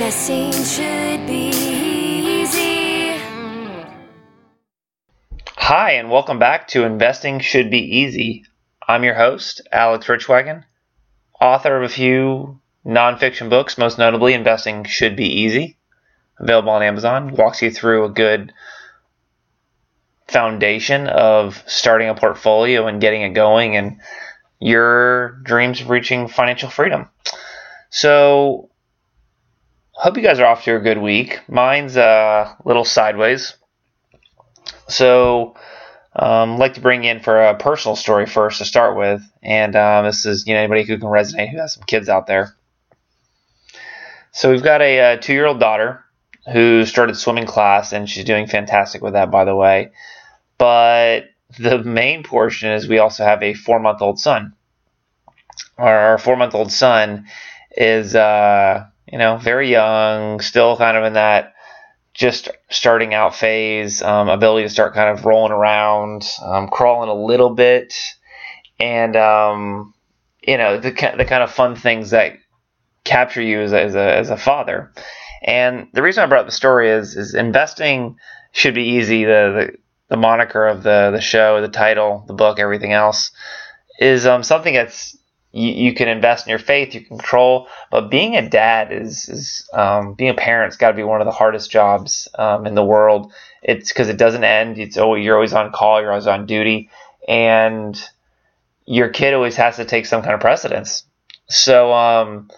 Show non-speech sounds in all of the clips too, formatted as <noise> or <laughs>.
Investing should be easy. Hi, and welcome back to Investing Should Be Easy. I'm your host, Alex Richwagon, author of a few nonfiction books, most notably Investing Should Be Easy, available on Amazon. Walks you through a good foundation of starting a portfolio and getting it going and your dreams of reaching financial freedom. So, hope you guys are off to a good week. Mine's uh, a little sideways. So, um, like to bring in for a personal story first to start with, and um, this is you know anybody who can resonate who has some kids out there. So we've got a, a uh, two-year-old daughter who started swimming class, and she's doing fantastic with that, by the way. But the main portion is we also have a four-month-old son. Our, our four-month-old son is uh, you know very young, still kind of in that just starting out phase, um, ability to start kind of rolling around, um, crawling a little bit, and um, you know the the kind of fun things that capture you as a, as a, as a father. And the reason I brought up the story is is investing should be easy. The the, the moniker of the the show, the title, the book, everything else is um, something that's you, you can invest in your faith, you control. But being a dad is, is um, being a parent's got to be one of the hardest jobs um, in the world. It's because it doesn't end. It's always, you're always on call, you're always on duty, and your kid always has to take some kind of precedence. So um,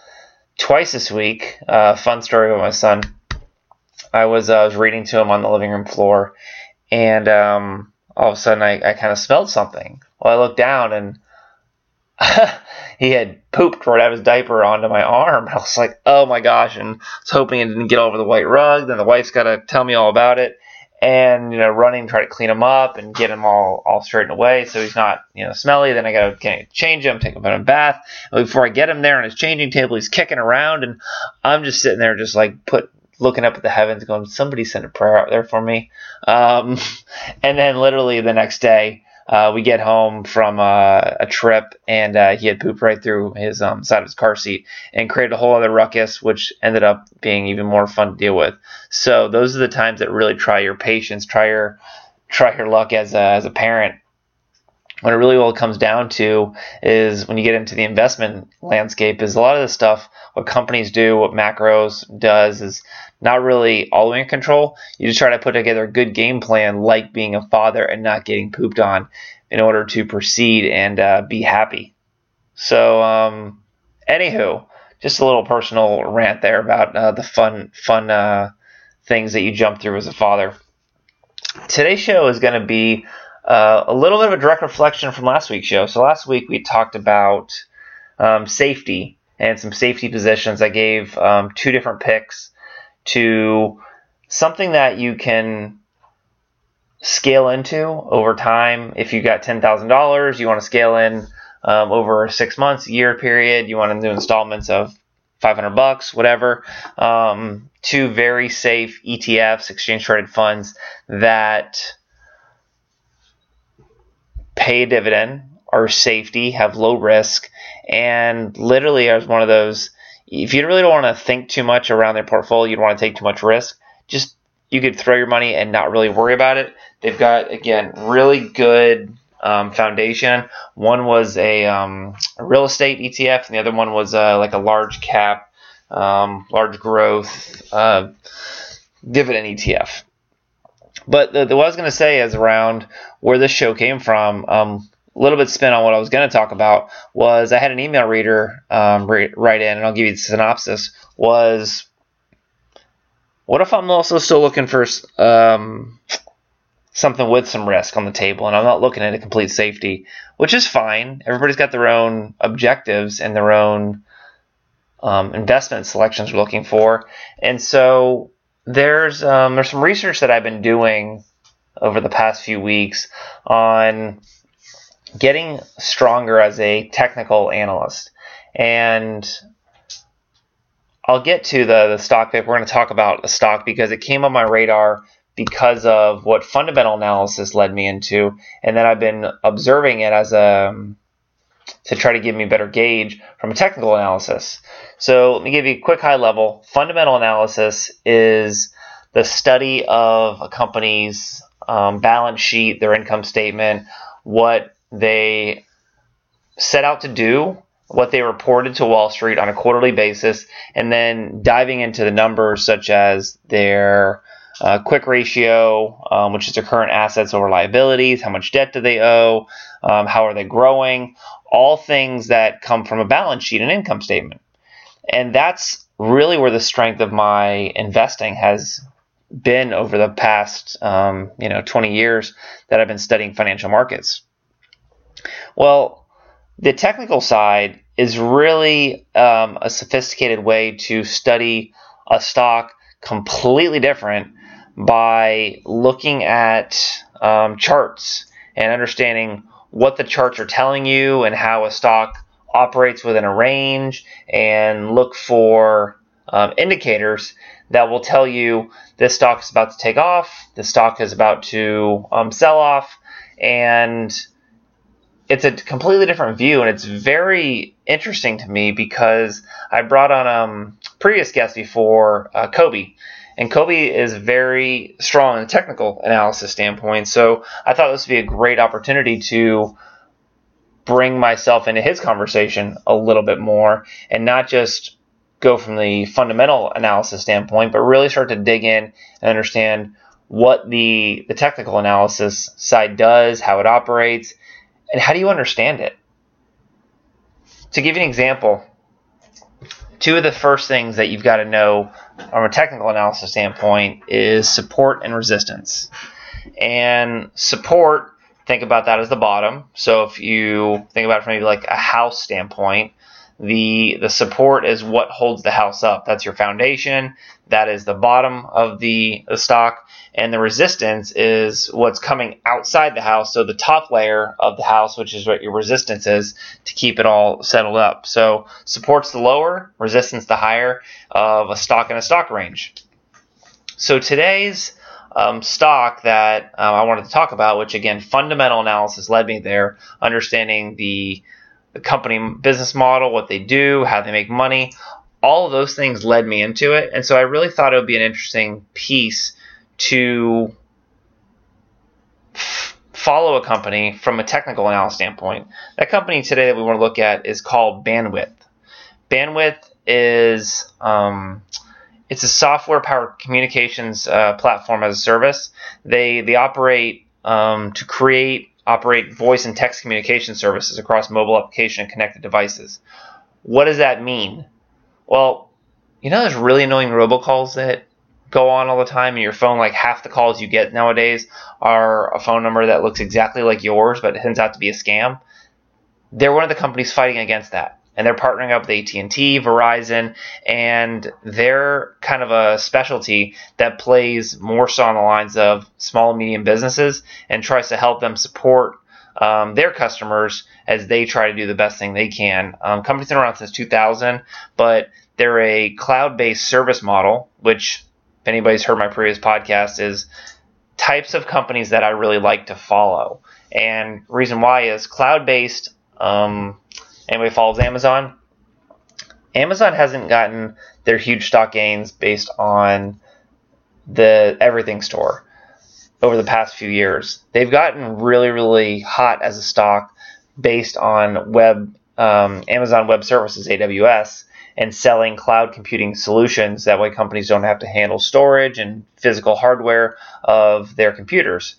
twice this week, uh, fun story about my son. I was uh, I was reading to him on the living room floor, and um, all of a sudden I, I kind of smelled something. Well, I looked down and <laughs> he had pooped right out of his diaper onto my arm. <laughs> I was like, oh my gosh, and I was hoping it didn't get over the white rug. Then the wife's got to tell me all about it. And, you know, running, try to clean him up and get him all, all straightened away so he's not, you know, smelly. Then I got to change him, take him in a bath. And before I get him there on his changing table, he's kicking around. And I'm just sitting there, just like put, looking up at the heavens, going, somebody send a prayer out there for me. Um, <laughs> and then literally the next day, uh, we get home from uh, a trip and uh, he had pooped right through his um, side of his car seat and created a whole other ruckus, which ended up being even more fun to deal with. So those are the times that really try your patience, try your try your luck as a, as a parent. What it really all comes down to is when you get into the investment landscape is a lot of the stuff what companies do, what macros does is not really all in control. You just try to put together a good game plan, like being a father and not getting pooped on, in order to proceed and uh, be happy. So, um, anywho, just a little personal rant there about uh, the fun, fun uh, things that you jump through as a father. Today's show is going to be uh, a little bit of a direct reflection from last week's show. So last week we talked about um, safety and some safety positions. I gave um, two different picks to something that you can scale into over time. If you got $10,000, you want to scale in um, over six months, year period, you want to do installments of 500 bucks, whatever. Um, two very safe ETFs, exchange traded funds that pay a dividend, are safety, have low risk, and literally as one of those if you really don't want to think too much around their portfolio, you don't want to take too much risk, just you could throw your money and not really worry about it. They've got again really good um, foundation. One was a, um, a, real estate ETF, and the other one was uh, like a large cap, um, large growth uh, dividend ETF. But the, the, what I was going to say is around where this show came from. Um, a little bit spin on what I was going to talk about was I had an email reader um, write in, and I'll give you the synopsis. Was what if I'm also still looking for um, something with some risk on the table, and I'm not looking at a complete safety, which is fine. Everybody's got their own objectives and their own um, investment selections we're looking for, and so there's um, there's some research that I've been doing over the past few weeks on getting stronger as a technical analyst. And I'll get to the, the stock pick. We're going to talk about the stock because it came on my radar because of what fundamental analysis led me into, and then I've been observing it as a to try to give me a better gauge from a technical analysis. So let me give you a quick high level. Fundamental analysis is the study of a company's um, balance sheet, their income statement, what they set out to do, what they reported to Wall Street on a quarterly basis, and then diving into the numbers such as their uh, quick ratio, um, which is their current assets over liabilities, how much debt do they owe, um, how are they growing, all things that come from a balance sheet and income statement. And that's really where the strength of my investing has been over the past um, you know 20 years that I've been studying financial markets. Well, the technical side is really um, a sophisticated way to study a stock completely different by looking at um, charts and understanding what the charts are telling you and how a stock operates within a range and look for um, indicators that will tell you this stock is about to take off, the stock is about to um, sell off, and it's a completely different view, and it's very interesting to me because I brought on um previous guest before, uh, Kobe, and Kobe is very strong in the technical analysis standpoint. So I thought this would be a great opportunity to bring myself into his conversation a little bit more, and not just go from the fundamental analysis standpoint, but really start to dig in and understand what the the technical analysis side does, how it operates, and how do you understand it? To give you an example, two of the first things that you've got to know from a technical analysis standpoint is support and resistance. And support, think about that as the bottom. So if you think about it from maybe like a house standpoint, the the support is what holds the house up. That's your foundation. That is the bottom of the, the stock and the resistance is what's coming outside the house. So the top layer of the house, which is what your resistance is, to keep it all settled up. So supports the lower, resistance the higher of a stock in a stock range. So today's um, stock that um, I wanted to talk about, which again, fundamental analysis led me there, understanding the the company business model, what they do, how they make money, all of those things led me into it. And so I really thought it would be an interesting piece to f- follow a company from a technical analysis standpoint. That company today that we want to look at is called Bandwidth. Bandwidth is um, it's a software-powered communications uh, platform as a service. They they operate um, to create operate voice and text communication services across mobile application and connected devices. What does that mean? Well, you know, there's really annoying robocalls that go on all the time and your phone like half the calls you get nowadays are a phone number that looks exactly like yours but it turns out to be a scam they're one of the companies fighting against that and they're partnering up with AT&T, Verizon, and they're kind of a specialty that plays more so on the lines of small and medium businesses and tries to help them support um, their customers as they try to do the best thing they can. Um, company's been around since 2000, but they're a cloud-based service model, which if anybody's heard my previous podcast, is types of companies that I really like to follow. And reason why is cloud based. Um, anybody follows Amazon? Amazon hasn't gotten their huge stock gains based on the everything store over the past few years. They've gotten really, really hot as a stock based on web um, Amazon Web Services (AWS) and selling cloud computing solutions. That way, companies don't have to handle storage and physical hardware of their computers.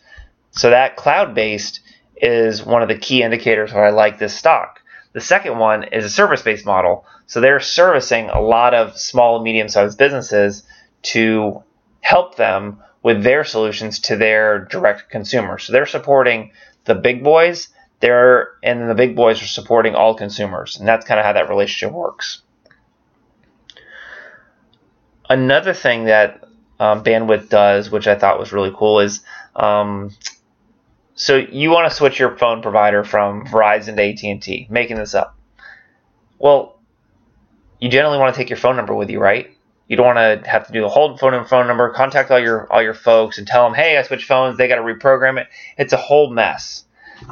So, that cloud based is one of the key indicators why I like this stock. The second one is a service based model. So, they're servicing a lot of small and medium sized businesses to help them with their solutions to their direct consumers. So, they're supporting the big boys. They're, and the big boys are supporting all consumers. And that's kind of how that relationship works. Another thing that um, Bandwidth does, which I thought was really cool, is um, so you want to switch your phone provider from Verizon to AT&T. Making this up. Well, you generally want to take your phone number with you, right? You don't want to have to do the whole phone and phone number, contact all your all your folks, and tell them, hey, I switched phones. They got to reprogram it. It's a whole mess.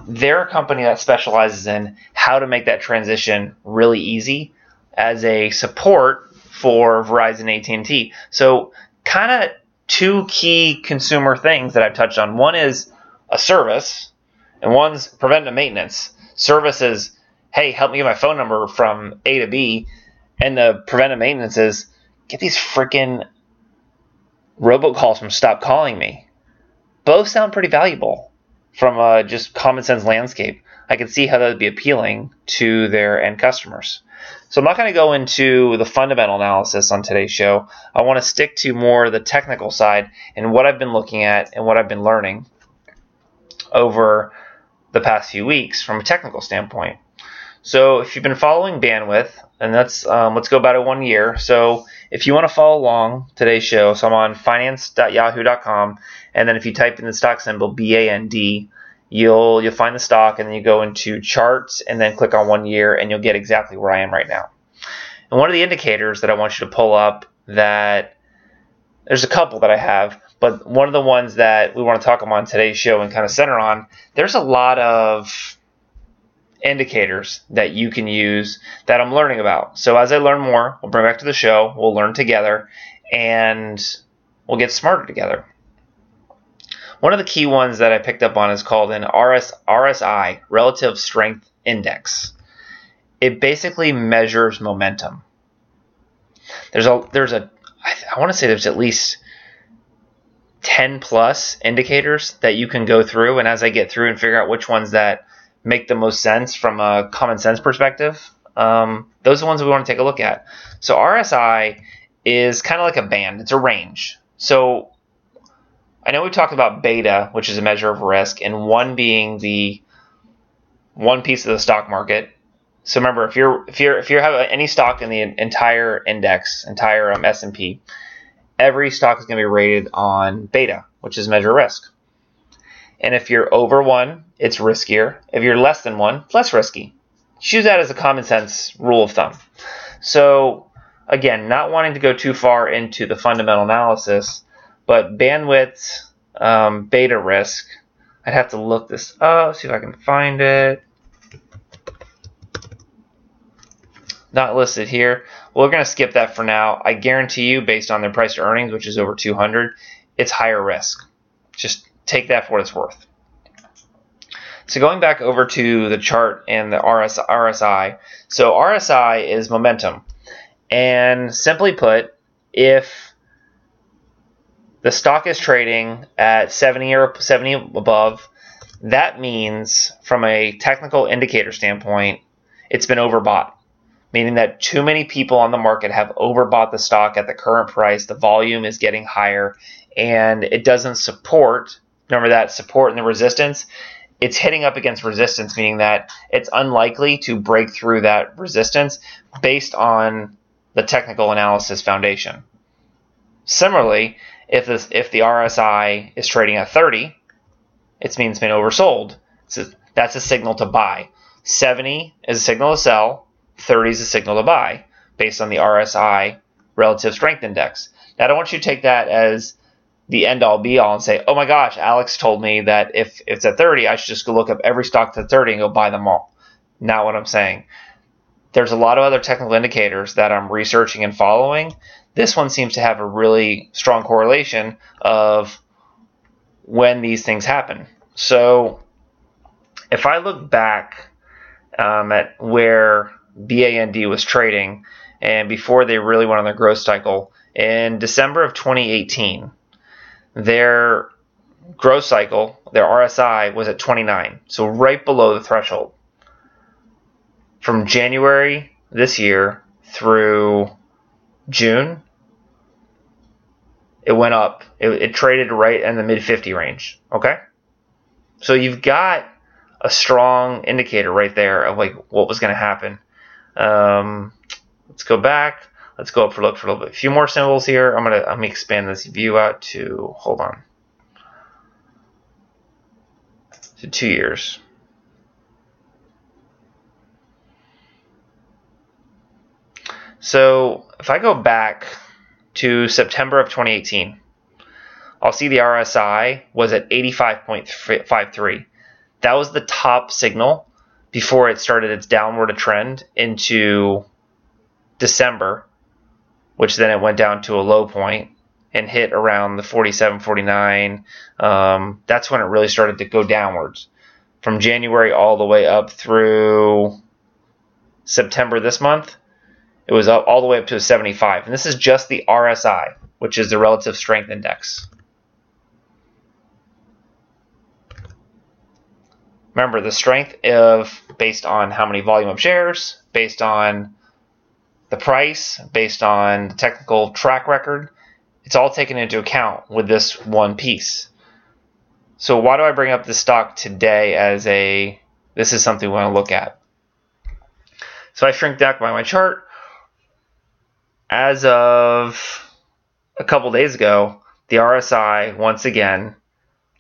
they're a company that specializes in how to make that transition really easy as a support for Verizon AT&T. So kind of two key consumer things that I've touched on. One is a service, and one's preventive maintenance. Service is, hey, help me get my phone number from A to B, and the preventive maintenance is get these freaking robocalls from Stop Calling Me. Both sound pretty valuable from a just common sense landscape. I can see how that would be appealing to their end customers. So I'm not going to go into the fundamental analysis on today's show. I want to stick to more the technical side and what I've been looking at and what I've been learning over the past few weeks from a technical standpoint. So if you've been following bandwidth, and that's um, let's go about it one year. So if you want to follow along today's show, so I'm on finance.yahoo.com, and then if you type in the stock symbol BAND, you'll you'll find the stock, and then you go into charts, and then click on one year, and you'll get exactly where I am right now. And one of the indicators that I want you to pull up that there's a couple that I have, but one of the ones that we want to talk about on today's show and kind of center on, there's a lot of indicators that you can use that I'm learning about. So as I learn more, we'll bring back to the show, we'll learn together, and we'll get smarter together. One of the key ones that I picked up on is called an RS, RSI, Relative Strength Index. It basically measures momentum. There's a there's a I, I want to say there's at least 10 plus indicators that you can go through and as I get through and figure out which ones that make the most sense from a common sense perspective, um, those are the ones we want to take a look at. So RSI is kind of like a band, it's a range. So I know we talked about beta, which is a measure of risk, and one being the one piece of the stock market. So remember, if you're if you're if you have any stock in the entire index, entire um, S&P, every stock is going to be rated on beta, which is measure risk. And if you're over one, it's riskier. If you're less than one, less risky. Choose that as a common sense rule of thumb. So, again, not wanting to go too far into the fundamental analysis, but bandwidth, um, beta risk, I'd have to look this up, see if I can find it. Not listed here. We're going to skip that for now. I guarantee you, based on their price to earnings, which is over 200, it's higher risk. Just take that for what it's worth. So going back over to the chart and the RS, RSI. So RSI is momentum. And simply put, if the stock is trading at 70 or 70 above, that means from a technical indicator standpoint, it's been overbought. Meaning that too many people on the market have overbought the stock at the current price, the volume is getting higher, and it doesn't support remember that support and the resistance, it's hitting up against resistance, meaning that it's unlikely to break through that resistance based on the technical analysis foundation. Similarly, if this if the RSI is trading at 30, it means it's been oversold. So that's a signal to buy. 70 is a signal to sell, 30 is a signal to buy based on the RSI relative strength index. Now I don't want you to take that as the end all be all and say, oh my gosh, Alex told me that if, if it's at 30, I should just go look up every stock to 30 and go buy them all. Not what I'm saying. There's a lot of other technical indicators that I'm researching and following. This one seems to have a really strong correlation of when these things happen. So if I look back um, at where BAND was trading and before they really went on their growth cycle in December of 2018, their growth cycle, their RSI, was at 29, so right below the threshold. From January this year through June, it went up. It, it traded right in the mid 50 range. Okay? So you've got a strong indicator right there of like what was going to happen. Um, let's go back. Let's go up for look for a little bit. A few more symbols here. I'm gonna I'm gonna expand this view out to hold on. To two years. So if I go back to September of 2018, I'll see the RSI was at 85.53. that was the top signal before it started its downward trend into December, which then it went down to a low point and hit around the 47, 49. Um, that's when it really started to go downwards. From January all the way up through September this month, it was up all the way up to a 75. And this is just the RSI, which is the relative strength index. Remember, the strength of based on how many volume of shares, based on the price, based on the technical track record, it's all taken into account with this one piece. So why do I bring up this stock today as a this is something we want to look at? So I shrink back by my chart. As of a couple days ago, the RSI once again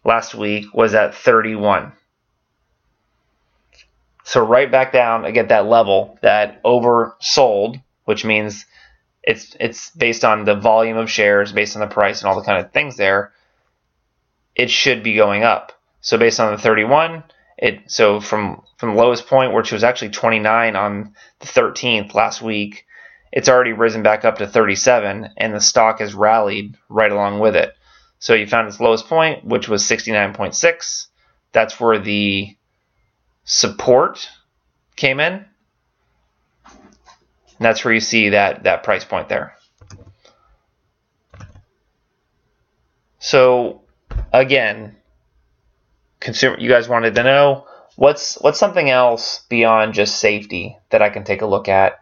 last week was at 31. So right back down again that level that oversold, which means it's it's based on the volume of shares, based on the price and all the kind of things there. It should be going up. So based on the 31, it so from from the lowest point, which was actually 29 on the 13th last week, it's already risen back up to 37, and the stock has rallied right along with it. So you found its lowest point, which was 69.6. That's where the support came in. And that's where you see that, that price point there. So again, consumer you guys wanted to know what's what's something else beyond just safety that I can take a look at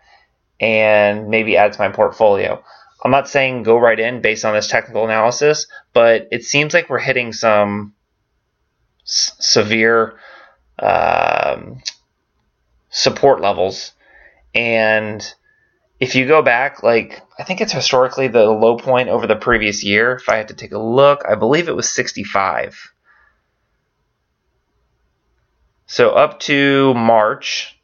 and maybe add to my portfolio. I'm not saying go right in based on this technical analysis, but it seems like we're hitting some s- severe um, support levels. And if you go back, like, I think it's historically the low point over the previous year. If I had to take a look, I believe it was 65. So up to March,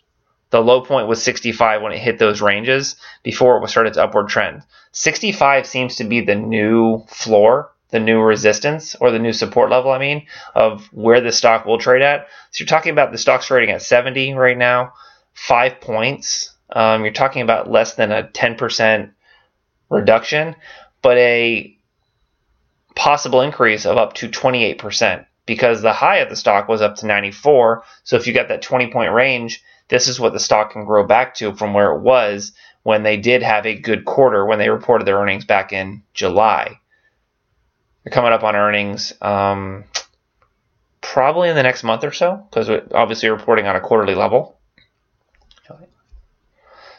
the low point was 65 when it hit those ranges before it started its upward trend. 65 seems to be the new floor the new resistance or the new support level, I mean, of where the stock will trade at. So you're talking about the stock's trading at 70 right now, five points. Um, you're talking about less than a 10% reduction, but a possible increase of up to 28% because the high of the stock was up to 94. So if you got that 20 point range, this is what the stock can grow back to from where it was when they did have a good quarter when they reported their earnings back in July. They're coming up on earnings um, probably in the next month or so because obviously reporting on a quarterly level.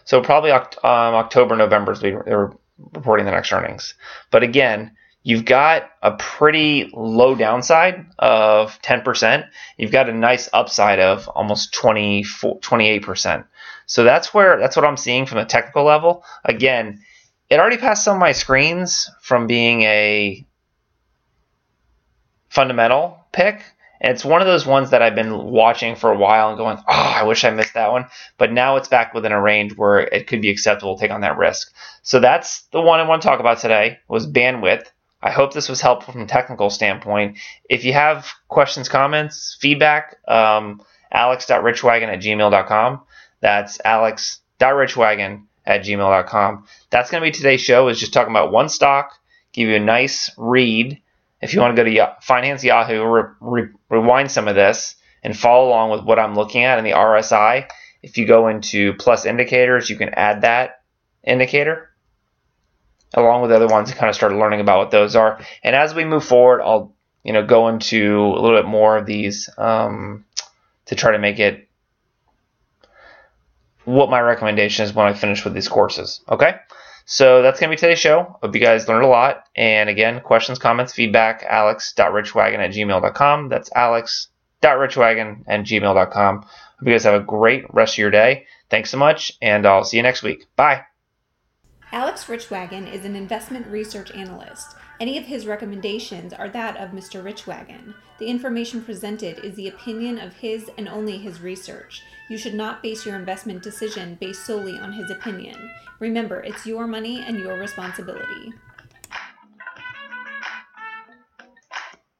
So probably um, October, November is they're reporting the next earnings. But again, you've got a pretty low downside of 10%. You've got a nice upside of almost 24, 28%. So that's where that's what I'm seeing from the technical level. Again, it already passed some of my screens from being a fundamental pick. And it's one of those ones that I've been watching for a while and going, oh, I wish I missed that one. But now it's back within a range where it could be acceptable to take on that risk. So that's the one I want to talk about today was bandwidth. I hope this was helpful from a technical standpoint. If you have questions, comments, feedback, um, alex.richwagon at gmail.com. That's alex.richwagon at gmail.com. That's going to be today's show is just talking about one stock, give you a nice read if you want to go to Finance Yahoo, re- re- rewind some of this and follow along with what I'm looking at in the RSI. If you go into plus indicators, you can add that indicator along with other ones and kind of start learning about what those are. And as we move forward, I'll you know go into a little bit more of these um, to try to make it what my recommendation is when I finish with these courses. Okay. So that's going to be today's show. Hope you guys learned a lot. And again, questions, comments, feedback, alex.richwagon at gmail.com. That's alex.richwagon at gmail.com. Hope you guys have a great rest of your day. Thanks so much, and I'll see you next week. Bye. Alex Richwagon is an investment research analyst. Any of his recommendations are that of Mr. Richwagon. The information presented is the opinion of his and only his research. You should not base your investment decision based solely on his opinion. Remember, it's your money and your responsibility.